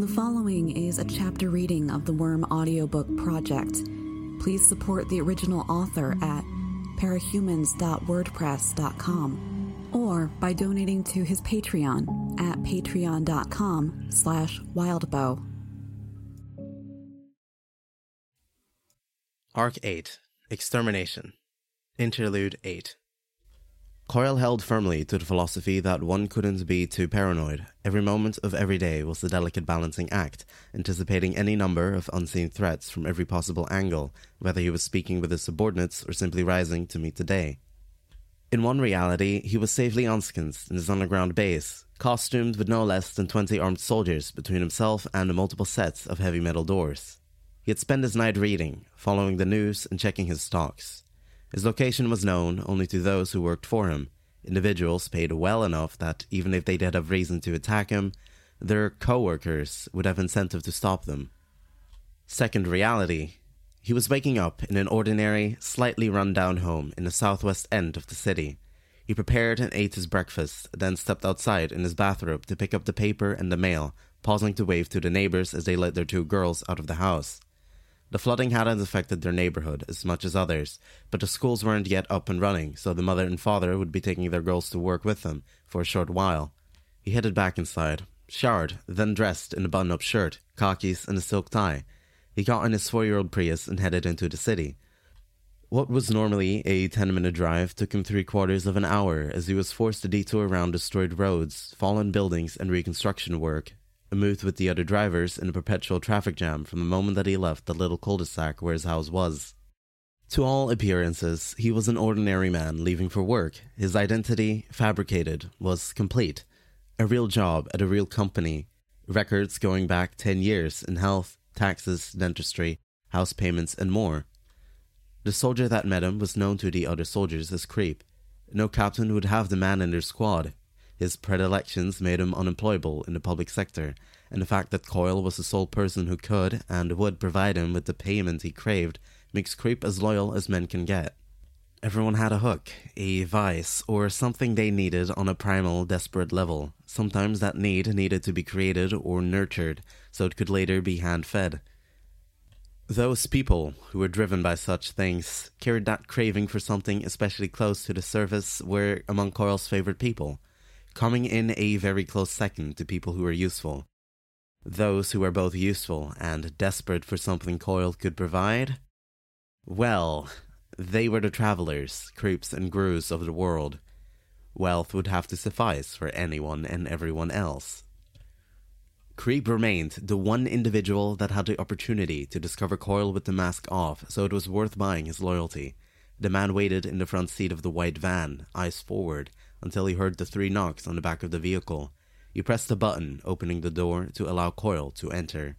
The following is a chapter reading of the Worm audiobook project. Please support the original author at parahumans.wordpress.com or by donating to his Patreon at patreon.com slash wildbow. Arc 8 Extermination Interlude 8 Coil held firmly to the philosophy that one couldn't be too paranoid. Every moment of every day was a delicate balancing act, anticipating any number of unseen threats from every possible angle, whether he was speaking with his subordinates or simply rising to meet the day. In one reality, he was safely ensconced in his underground base, costumed with no less than 20 armed soldiers between himself and the multiple sets of heavy metal doors. He had spent his night reading, following the news, and checking his stocks. His location was known only to those who worked for him, individuals paid well enough that even if they did have reason to attack him, their co-workers would have incentive to stop them. Second reality, he was waking up in an ordinary, slightly run-down home in the southwest end of the city. He prepared and ate his breakfast, then stepped outside in his bathrobe to pick up the paper and the mail, pausing to wave to the neighbors as they let their two girls out of the house. The flooding hadn't affected their neighborhood as much as others, but the schools weren't yet up and running, so the mother and father would be taking their girls to work with them for a short while. He headed back inside, showered, then dressed in a button up shirt, khakis, and a silk tie. He got in his four year old Prius and headed into the city. What was normally a 10 minute drive took him three quarters of an hour as he was forced to detour around destroyed roads, fallen buildings, and reconstruction work moved with the other drivers in a perpetual traffic jam from the moment that he left the little cul-de-sac where his house was. To all appearances, he was an ordinary man leaving for work. His identity, fabricated, was complete. A real job at a real company, records going back 10 years in health, taxes, dentistry, house payments, and more. The soldier that met him was known to the other soldiers as Creep. No captain would have the man in their squad, his predilections made him unemployable in the public sector, and the fact that Coil was the sole person who could and would provide him with the payment he craved makes Creep as loyal as men can get. Everyone had a hook, a vice, or something they needed on a primal, desperate level. Sometimes that need needed to be created or nurtured so it could later be hand fed. Those people who were driven by such things carried that craving for something especially close to the surface were among Coil's favorite people coming in a very close second to people who were useful. Those who were both useful and desperate for something Coil could provide? Well, they were the travelers, creeps, and Grues of the world. Wealth would have to suffice for anyone and everyone else. Creep remained the one individual that had the opportunity to discover Coil with the mask off, so it was worth buying his loyalty. The man waited in the front seat of the white van, eyes forward, until he heard the three knocks on the back of the vehicle. He pressed the button, opening the door to allow Coil to enter.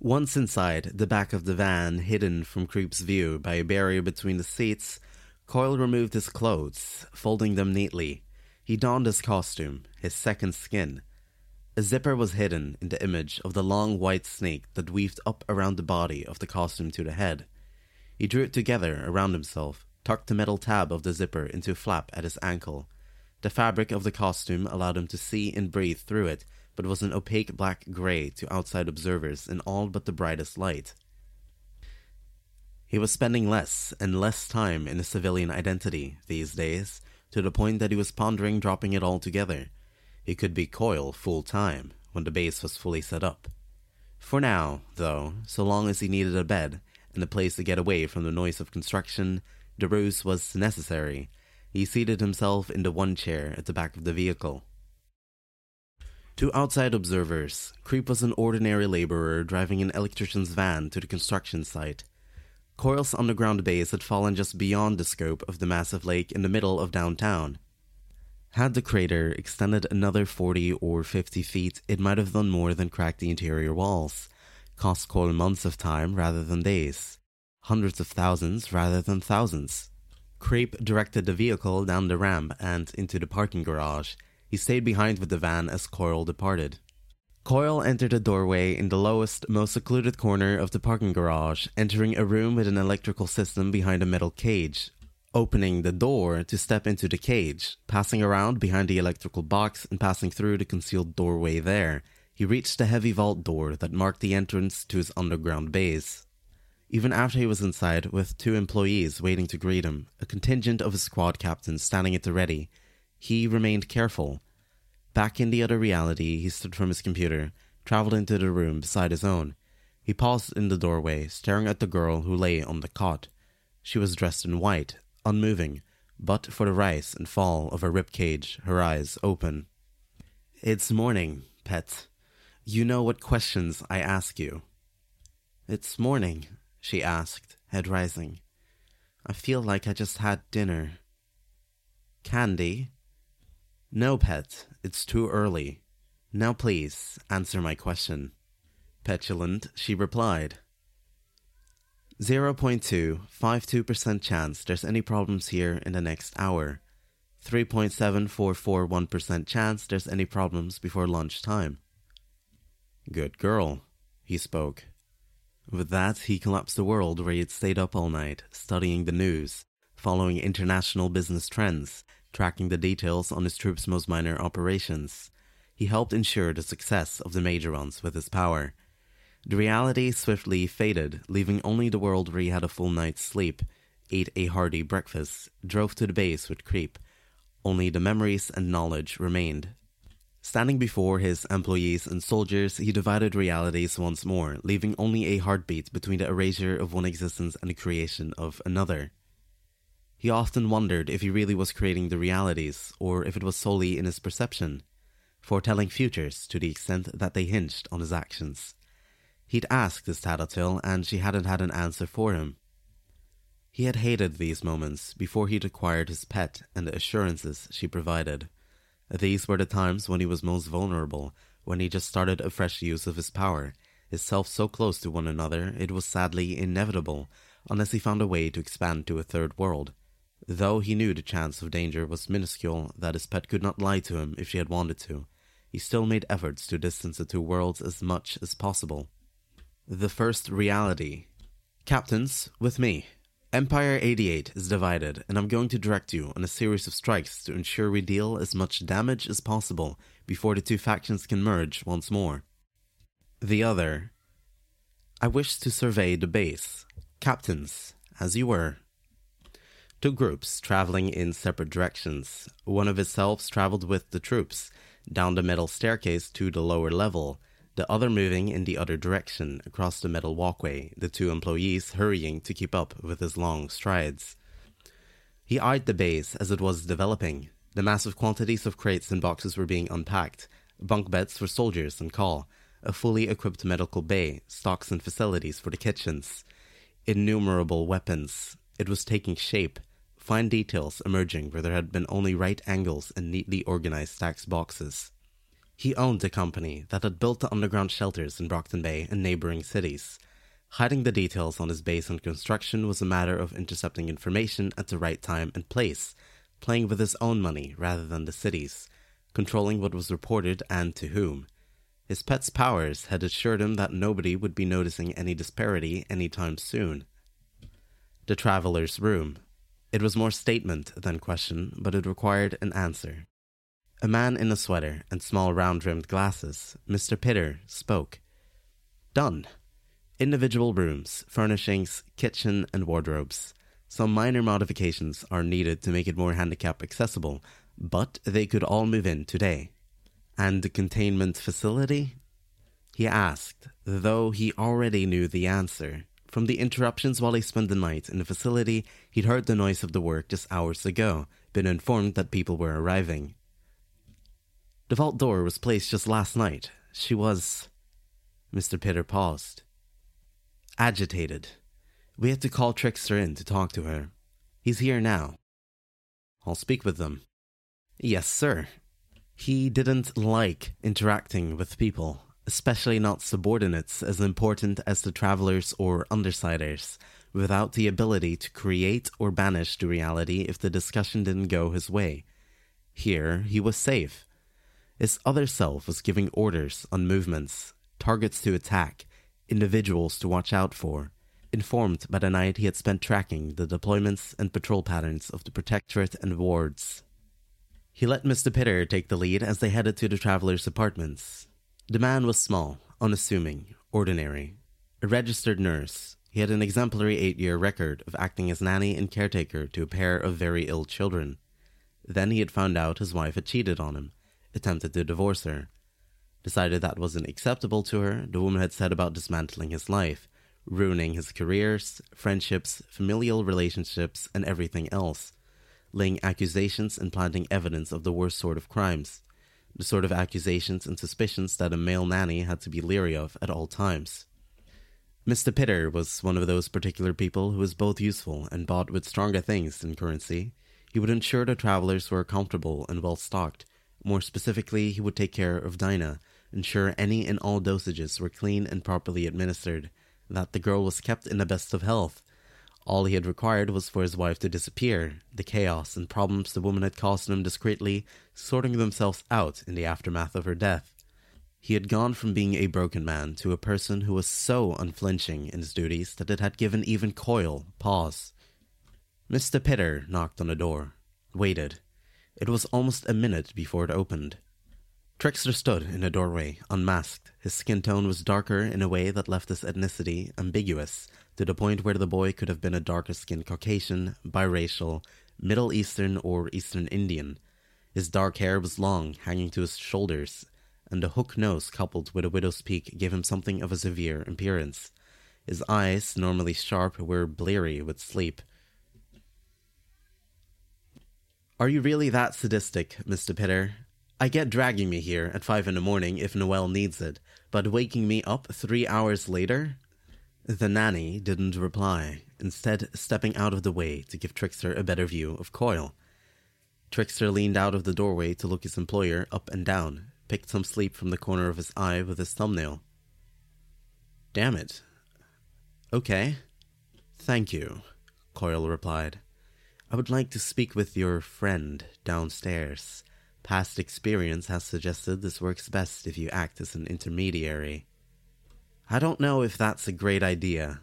Once inside the back of the van, hidden from Creep's view by a barrier between the seats, Coil removed his clothes, folding them neatly. He donned his costume, his second skin. A zipper was hidden in the image of the long white snake that weaved up around the body of the costume to the head. He drew it together around himself, tucked the metal tab of the zipper into a flap at his ankle, the fabric of the costume allowed him to see and breathe through it, but was an opaque black gray to outside observers in all but the brightest light. He was spending less and less time in a civilian identity these days, to the point that he was pondering dropping it altogether. He could be Coil full time when the base was fully set up. For now, though, so long as he needed a bed and a place to get away from the noise of construction, the ruse was necessary, he seated himself in the one chair at the back of the vehicle. To outside observers, Creep was an ordinary laborer driving an electrician's van to the construction site. Coil's underground base had fallen just beyond the scope of the massive lake in the middle of downtown. Had the crater extended another 40 or 50 feet, it might have done more than crack the interior walls, cost Coil months of time rather than days, hundreds of thousands rather than thousands. Creep directed the vehicle down the ramp and into the parking garage. He stayed behind with the van as Coil departed. Coil entered a doorway in the lowest, most secluded corner of the parking garage, entering a room with an electrical system behind a metal cage. Opening the door to step into the cage, passing around behind the electrical box and passing through the concealed doorway there, He reached the heavy vault door that marked the entrance to his underground base. Even after he was inside, with two employees waiting to greet him, a contingent of his squad captains standing at the ready, he remained careful. Back in the other reality, he stood from his computer, traveled into the room beside his own. He paused in the doorway, staring at the girl who lay on the cot. She was dressed in white, unmoving, but for the rise and fall of her rib cage, her eyes open. It's morning, pet. You know what questions I ask you. It's morning, she asked, head rising. I feel like I just had dinner. Candy? No, pet, it's too early. Now please, answer my question. Petulant, she replied. 0.252% chance there's any problems here in the next hour. 3.7441% chance there's any problems before lunchtime. Good girl, he spoke. With that, he collapsed the world where he had stayed up all night, studying the news, following international business trends, tracking the details on his troops' most minor operations. He helped ensure the success of the major ones with his power. The reality swiftly faded, leaving only the world where he had a full night's sleep, ate a hearty breakfast, drove to the base with creep. Only the memories and knowledge remained. Standing before his employees and soldiers, he divided realities once more, leaving only a heartbeat between the erasure of one existence and the creation of another. He often wondered if he really was creating the realities, or if it was solely in his perception, foretelling futures to the extent that they hinged on his actions. He'd asked his Tattletale, and she hadn't had an answer for him. He had hated these moments before he'd acquired his pet and the assurances she provided. These were the times when he was most vulnerable, when he just started a fresh use of his power, his self so close to one another it was sadly inevitable, unless he found a way to expand to a third world. Though he knew the chance of danger was minuscule, that his pet could not lie to him if she had wanted to, he still made efforts to distance the two worlds as much as possible. The first reality. Captains, with me. Empire 88 is divided, and I'm going to direct you on a series of strikes to ensure we deal as much damage as possible before the two factions can merge once more. The other. I wish to survey the base. Captains, as you were. Two groups traveling in separate directions. One of itself traveled with the troops, down the metal staircase to the lower level, the other moving in the other direction across the metal walkway, the two employees hurrying to keep up with his long strides. He eyed the base as it was developing. The massive quantities of crates and boxes were being unpacked, bunk beds for soldiers on call, a fully equipped medical bay, stocks and facilities for the kitchens, innumerable weapons. It was taking shape, fine details emerging where there had been only right angles and neatly organized stacked boxes. He owned a company that had built the underground shelters in Brockton Bay and neighboring cities. Hiding the details on his base and construction was a matter of intercepting information at the right time and place, playing with his own money rather than the city's, controlling what was reported and to whom. His pet's powers had assured him that nobody would be noticing any disparity any time soon. The traveler's room. It was more statement than question, but it required an answer. A man in a sweater and small round rimmed glasses, Mr. Pitter, spoke. Done. Individual rooms, furnishings, kitchen, and wardrobes. Some minor modifications are needed to make it more handicap accessible, but they could all move in today. And the containment facility? He asked, though he already knew the answer. From the interruptions while he spent the night in the facility, he'd heard the noise of the work just hours ago, been informed that people were arriving. The vault door was placed just last night. She was. Mr. Pitter paused. Agitated. We had to call Trickster in to talk to her. He's here now. I'll speak with them. Yes, sir. He didn't like interacting with people, especially not subordinates as important as the travelers or undersiders, without the ability to create or banish the reality if the discussion didn't go his way. Here, he was safe. His other self was giving orders on movements, targets to attack, individuals to watch out for, informed by the night he had spent tracking the deployments and patrol patterns of the Protectorate and wards. He let Mr. Pitter take the lead as they headed to the traveler's apartments. The man was small, unassuming, ordinary. A registered nurse, he had an exemplary eight year record of acting as nanny and caretaker to a pair of very ill children. Then he had found out his wife had cheated on him, attempted to divorce her. Decided that wasn't acceptable to her, the woman had set about dismantling his life, ruining his careers, friendships, familial relationships, and everything else, laying accusations and planting evidence of the worst sort of crimes, the sort of accusations and suspicions that a male nanny had to be leery of at all times. Mr. Pitter was one of those particular people who was both useful and bought with stronger things than currency. He would ensure the travelers were comfortable and well stocked. More specifically, he would take care of Dinah, ensure any and all dosages were clean and properly administered, that the girl was kept in the best of health. All he had required was for his wife to disappear, the chaos and problems the woman had caused him discreetly sorting themselves out in the aftermath of her death. He had gone from being a broken man to a person who was so unflinching in his duties that it had given even Coil pause. Mr. Pitter knocked on the door, waited. It was almost a minute before it opened. Trickster stood in the doorway, unmasked. His skin tone was darker in a way that left his ethnicity ambiguous, to the point where the boy could have been a darker skinned Caucasian, biracial, Middle Eastern, or Eastern Indian. His dark hair was long, hanging to his shoulders, and a hook nose coupled with a widow's peak gave him something of a severe appearance. His eyes, normally sharp, were bleary with sleep. Are you really that sadistic, Mr. Pitter? I get dragging me here at five in the morning if Noelle needs it, but waking me up three hours later? The nanny didn't reply, instead stepping out of the way to give Trickster a better view of Coil. Trickster leaned out of the doorway to look his employer up and down, picked some sleep from the corner of his eye with his thumbnail. Damn it. Okay. Thank you, Coil replied. I would like to speak with your friend downstairs. Past experience has suggested this works best if you act as an intermediary. I don't know if that's a great idea.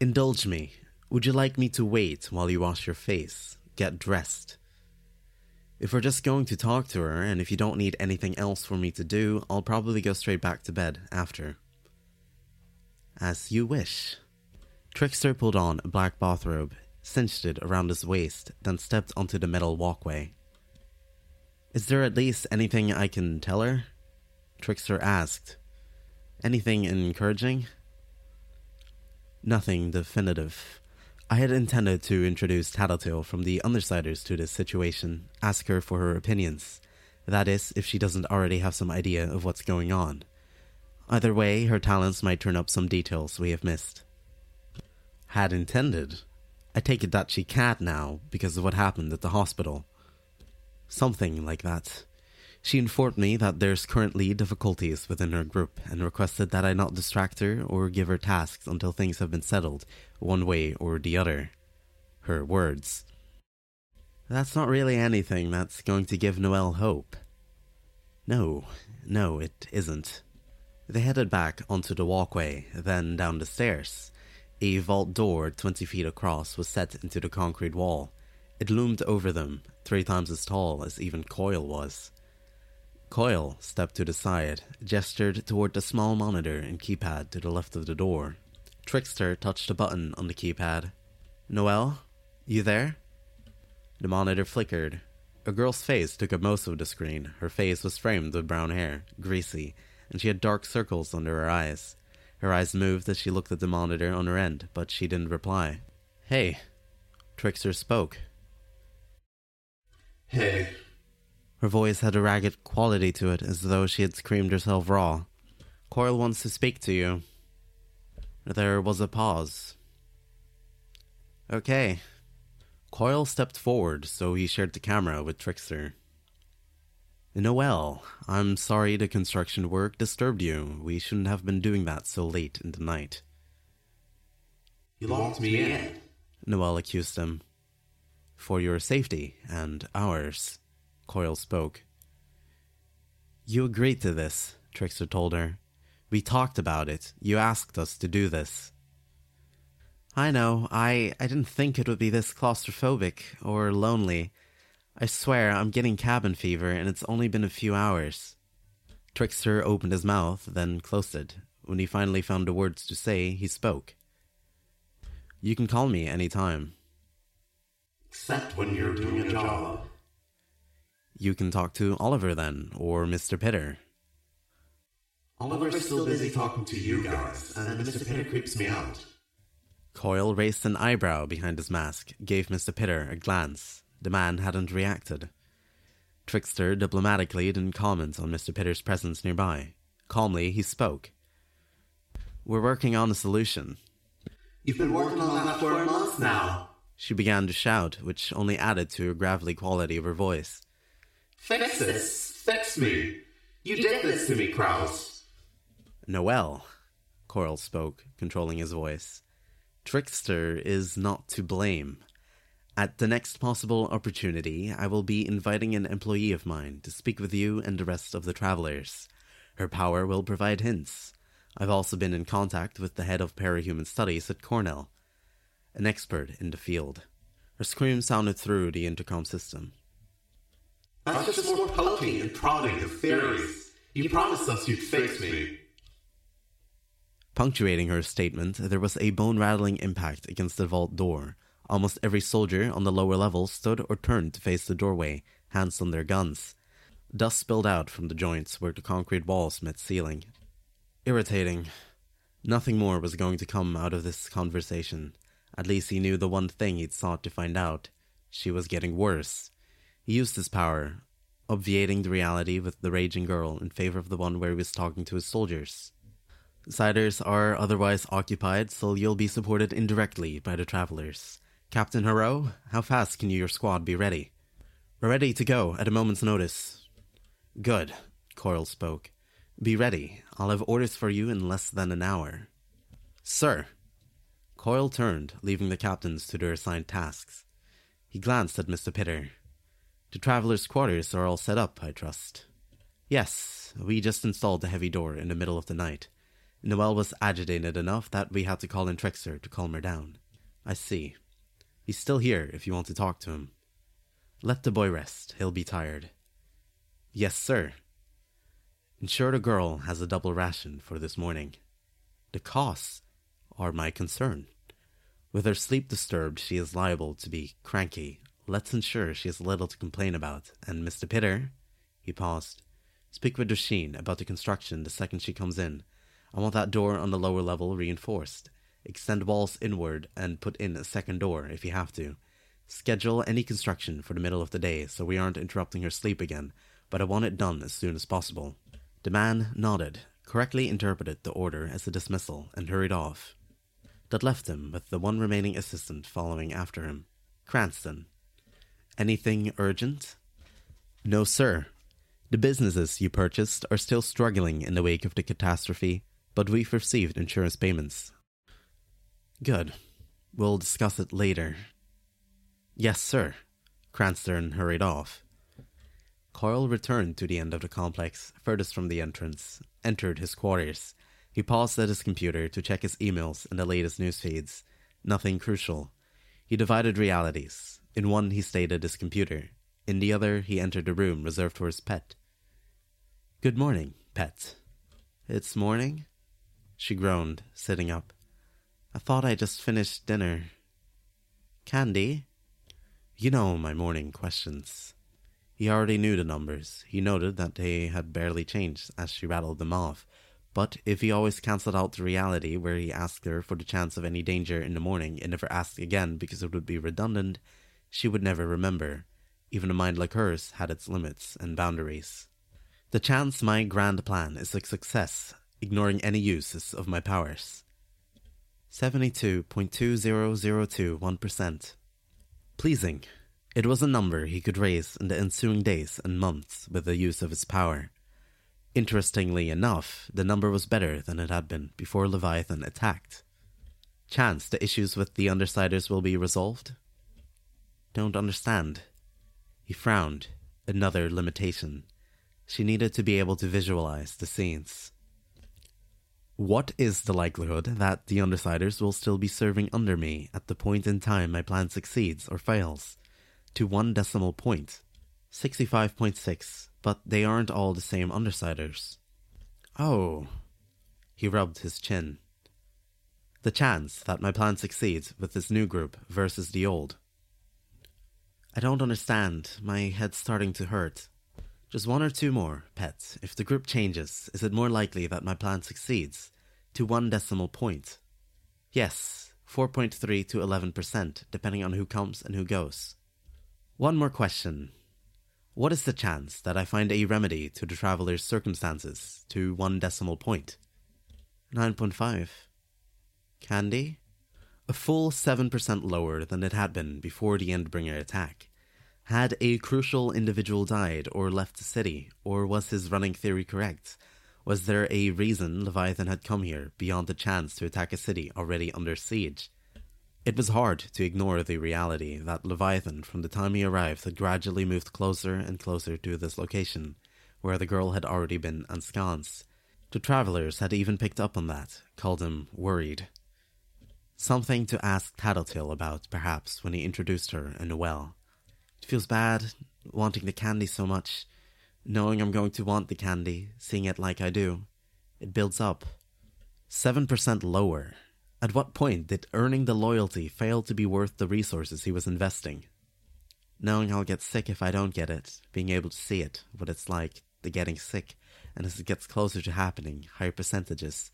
Indulge me. Would you like me to wait while you wash your face, get dressed, if we're just going to talk to her, and if you don't need anything else for me to do, I'll probably go straight back to bed after. As you wish. Trickster pulled on a black bathrobe, cinched it around his waist, then stepped onto the metal walkway. Is there at least anything I can tell her? Trickster asked. Anything encouraging? Nothing definitive. I had intended to introduce Tattletale from the Undersiders to this situation, ask her for her opinions. That is, if she doesn't already have some idea of what's going on. Either way, her talents might turn up some details we have missed. Had intended? I take it that she can't now because of what happened at the hospital. Something like that. She informed me that there's currently difficulties within her group and requested that I not distract her or give her tasks until things have been settled, one way or the other. Her words. That's not really anything that's going to give Noelle hope. No, no, it isn't. They headed back onto the walkway, then down the stairs. A vault door twenty feet across was set into the concrete wall. It loomed over them, three times as tall as even Coil was. Coil stepped to the side, gestured toward the small monitor and keypad to the left of the door. Trickster touched a button on the keypad. Noelle? You there? The monitor flickered. A girl's face took up most of the screen. Her face was framed with brown hair, greasy, and she had dark circles under her eyes. Her eyes moved as she looked at the monitor on her end, but she didn't reply. Hey. Trickster spoke. Hey. Her voice had a ragged quality to it, as though she had screamed herself raw. Coil wants to speak to you. There was a pause. Okay. Coil stepped forward, so he shared the camera with Trickster. Noelle, I'm sorry the construction work disturbed you. We shouldn't have been doing that so late in the night. You locked me in. Noel accused him. For your safety and ours. Coil spoke. You agreed to this, Trickster told her. We talked about it. You asked us to do this. I know. I, I didn't think it would be this claustrophobic or lonely. I swear I'm getting cabin fever and it's only been a few hours. Trickster opened his mouth, then closed it. When he finally found the words to say, he spoke. You can call me any time. Except when you're doing a job. You can talk to Oliver then, or Mr. Pitter. Oliver's still busy talking to you guys, and Mr. Pitter creeps me out. Coil raised an eyebrow behind his mask, gave Mr. Pitter a glance. The man hadn't reacted. Trickster diplomatically didn't comment on Mr. Pitter's presence nearby. Calmly, he spoke. We're working on a solution. You've been working on that for a month now. She began to shout, which only added to the gravelly quality of her voice. Fix this! Fix me! You did this to me, Krouse! Noelle, Coil spoke, controlling his voice. Trickster is not to blame. At the next possible opportunity, I will be inviting an employee of mine to speak with you and the rest of the travelers. Her power will provide hints. I've also been in contact with the head of parahuman studies at Cornell, an expert in the field. Her scream sounded through the intercom system. That's just more poking and prodding of theories. You promised us you'd fix me. Punctuating her statement, there was a bone rattling impact against the vault door. Almost every soldier on the lower level stood or turned to face the doorway, hands on their guns. Dust spilled out from the joints where the concrete walls met ceiling. Irritating. Nothing more was going to come out of this conversation. At least he knew the one thing he'd sought to find out. She was getting worse. He used his power, obviating the reality with the raging girl in favor of the one where he was talking to his soldiers. Siders are otherwise occupied, so you'll be supported indirectly by the travelers. Captain Hero, how fast can you your squad be ready? We're ready to go at a moment's notice. Good, Coil spoke. Be ready. I'll have orders for you in less than an hour. Sir. Coil turned, leaving the captains to their assigned tasks. He glanced at Mr. Pitter. The travelers' quarters are all set up, I trust. Yes, we just installed the heavy door in the middle of the night. Noelle was agitated enough that we had to call in Trickster to calm her down. I see. He's still here if you want to talk to him. Let the boy rest. He'll be tired. Yes, sir. Ensure the girl has a double ration for this morning. The costs are my concern. With her sleep disturbed, she is liable to be cranky. Let's ensure she has little to complain about. And Mr. Pitter, he paused, speak with Dusheen about the construction the second she comes in. I want that door on the lower level reinforced. Extend walls inward and put in a second door if you have to. Schedule any construction for the middle of the day so we aren't interrupting her sleep again, but I want it done as soon as possible. The man nodded, correctly interpreted the order as a dismissal, and hurried off. That left him with the one remaining assistant following after him Cranston. Anything urgent? No, sir. The businesses you purchased are still struggling in the wake of the catastrophe, but we've received insurance payments. Good. We'll discuss it later. Yes, sir. Cranston hurried off. Coil returned to the end of the complex, furthest from the entrance, entered his quarters. He paused at his computer to check his emails and the latest news feeds. Nothing crucial. He divided realities. In one, he stayed at his computer. In the other, he entered the room reserved for his pet. Good morning, pet. It's morning? She groaned, sitting up. I thought I just finished dinner. Candy? You know my morning questions. He already knew the numbers. He noted that they had barely changed as she rattled them off. But if he always cancelled out the reality where he asked her for the chance of any danger in the morning and never asked again because it would be redundant, she would never remember. Even a mind like hers had its limits and boundaries. The chance my grand plan is a success, ignoring any uses of my powers. 72.2002% Pleasing. It was a number he could raise in the ensuing days and months with the use of his power. Interestingly enough, the number was better than it had been before Leviathan attacked. Chance the issues with the Undersiders will be resolved? Don't understand. He frowned. Another limitation. She needed to be able to visualize the scenes. What is the likelihood that the Undersiders will still be serving under me at the point in time my plan succeeds or fails? To one decimal point. 65.6, but they aren't all the same Undersiders. Oh. He rubbed his chin. The chance that my plan succeeds with this new group versus the old. I don't understand. My head's starting to hurt. Just one or two more, pet. If the group changes, is it more likely that my plan succeeds? To one decimal point. Yes, 4.3 to 11%, depending on who comes and who goes. One more question. What is the chance that I find a remedy to the traveler's circumstances to one decimal point? 9.5. Candy? A full 7% lower than it had been before the Endbringer attack. Had a crucial individual died or left the city, or was his running theory correct? Was there a reason Leviathan had come here beyond the chance to attack a city already under siege? It was hard to ignore the reality that Leviathan, from the time he arrived, had gradually moved closer and closer to this location, where the girl had already been ensconced. The travelers had even picked up on that, called him worried. Something to ask Tattletale about, perhaps, when he introduced her and Noelle. It feels bad, wanting the candy so much, knowing I'm going to want the candy, seeing it like I do. It builds up. 7% lower. At what point did earning the loyalty fail to be worth the resources he was investing? Knowing I'll get sick if I don't get it, being able to see it, what it's like, the getting sick, and as it gets closer to happening, higher percentages,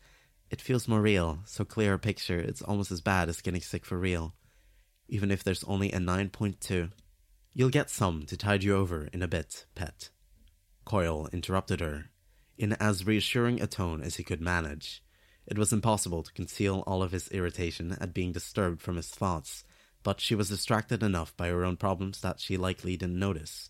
it feels more real, so clear a picture, it's almost as bad as getting sick for real. Even if there's only a 9.2. You'll get some to tide you over in a bit, pet. Coil interrupted her, in as reassuring a tone as he could manage. It was impossible to conceal all of his irritation at being disturbed from his thoughts, but she was distracted enough by her own problems that she likely didn't notice.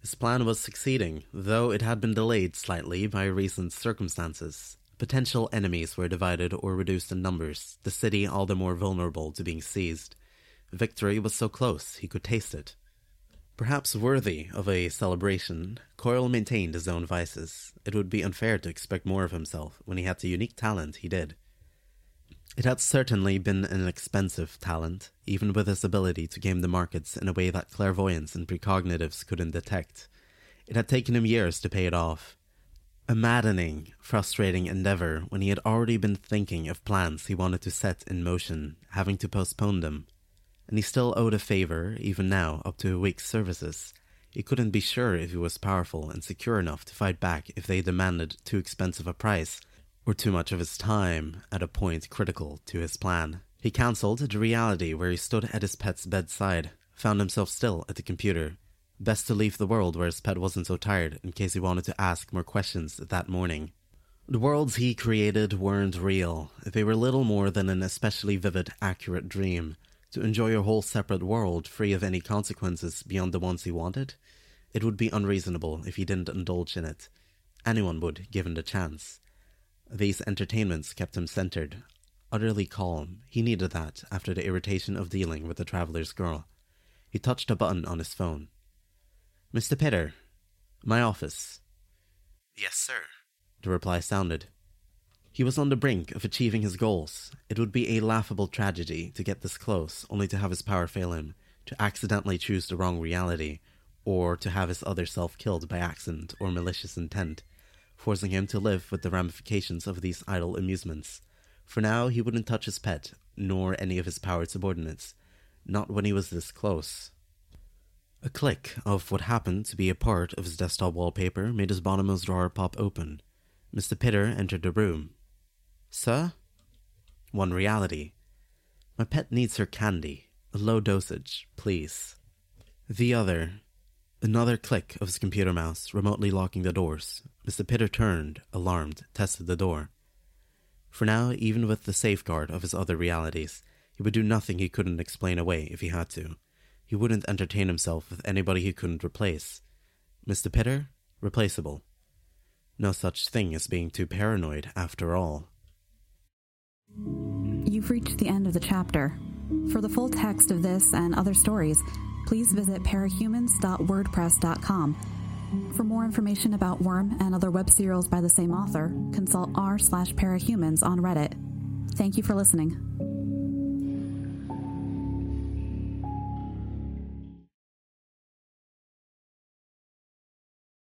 His plan was succeeding, though it had been delayed slightly by recent circumstances. Potential enemies were divided or reduced in numbers, the city all the more vulnerable to being seized. Victory was so close, he could taste it. Perhaps worthy of a celebration, Coil maintained his own vices. It would be unfair to expect more of himself when he had the unique talent he did. It had certainly been an expensive talent, even with his ability to game the markets in a way that clairvoyance and precognitives couldn't detect. It had taken him years to pay it off. A maddening, frustrating endeavor when he had already been thinking of plans he wanted to set in motion, having to postpone them and he still owed a favor, even now, up to a week's services. He couldn't be sure if he was powerful and secure enough to fight back if they demanded too expensive a price, or too much of his time at a point critical to his plan. He cancelled the reality where he stood at his pet's bedside, found himself still at the computer. Best to leave the world where his pet wasn't so tired in case he wanted to ask more questions that morning. The worlds he created weren't real. They were little more than an especially vivid, accurate dream to enjoy a whole separate world free of any consequences beyond the ones he wanted, it would be unreasonable if he didn't indulge in it. Anyone would, given the chance. These entertainments kept him centered, utterly calm. He needed that after the irritation of dealing with the traveler's girl. He touched a button on his phone. Mr. Pitter, my office. Yes, sir. The reply sounded. He was on the brink of achieving his goals. It would be a laughable tragedy to get this close, only to have his power fail him, to accidentally choose the wrong reality, or to have his other self killed by accident or malicious intent, forcing him to live with the ramifications of these idle amusements. For now, he wouldn't touch his pet, nor any of his powered subordinates, not when he was this close. A click of what happened to be a part of his desktop wallpaper made his bottommost drawer pop open. Mr. Pitter entered the room, Sir? One reality. My pet needs her candy. A low dosage, please. The other. Another click of his computer mouse, remotely locking the doors. Mr. Pitter turned, alarmed, tested the door. For now, even with the safeguard of his other realities, he would do nothing he couldn't explain away if he had to. He wouldn't entertain himself with anybody he couldn't replace. Mr. Pitter? Replaceable. No such thing as being too paranoid, after all. You've reached the end of the chapter. For the full text of this and other stories, please visit parahumans.wordpress.com. For more information about Worm and other web serials by the same author, consult r slash parahumans on Reddit. Thank you for listening.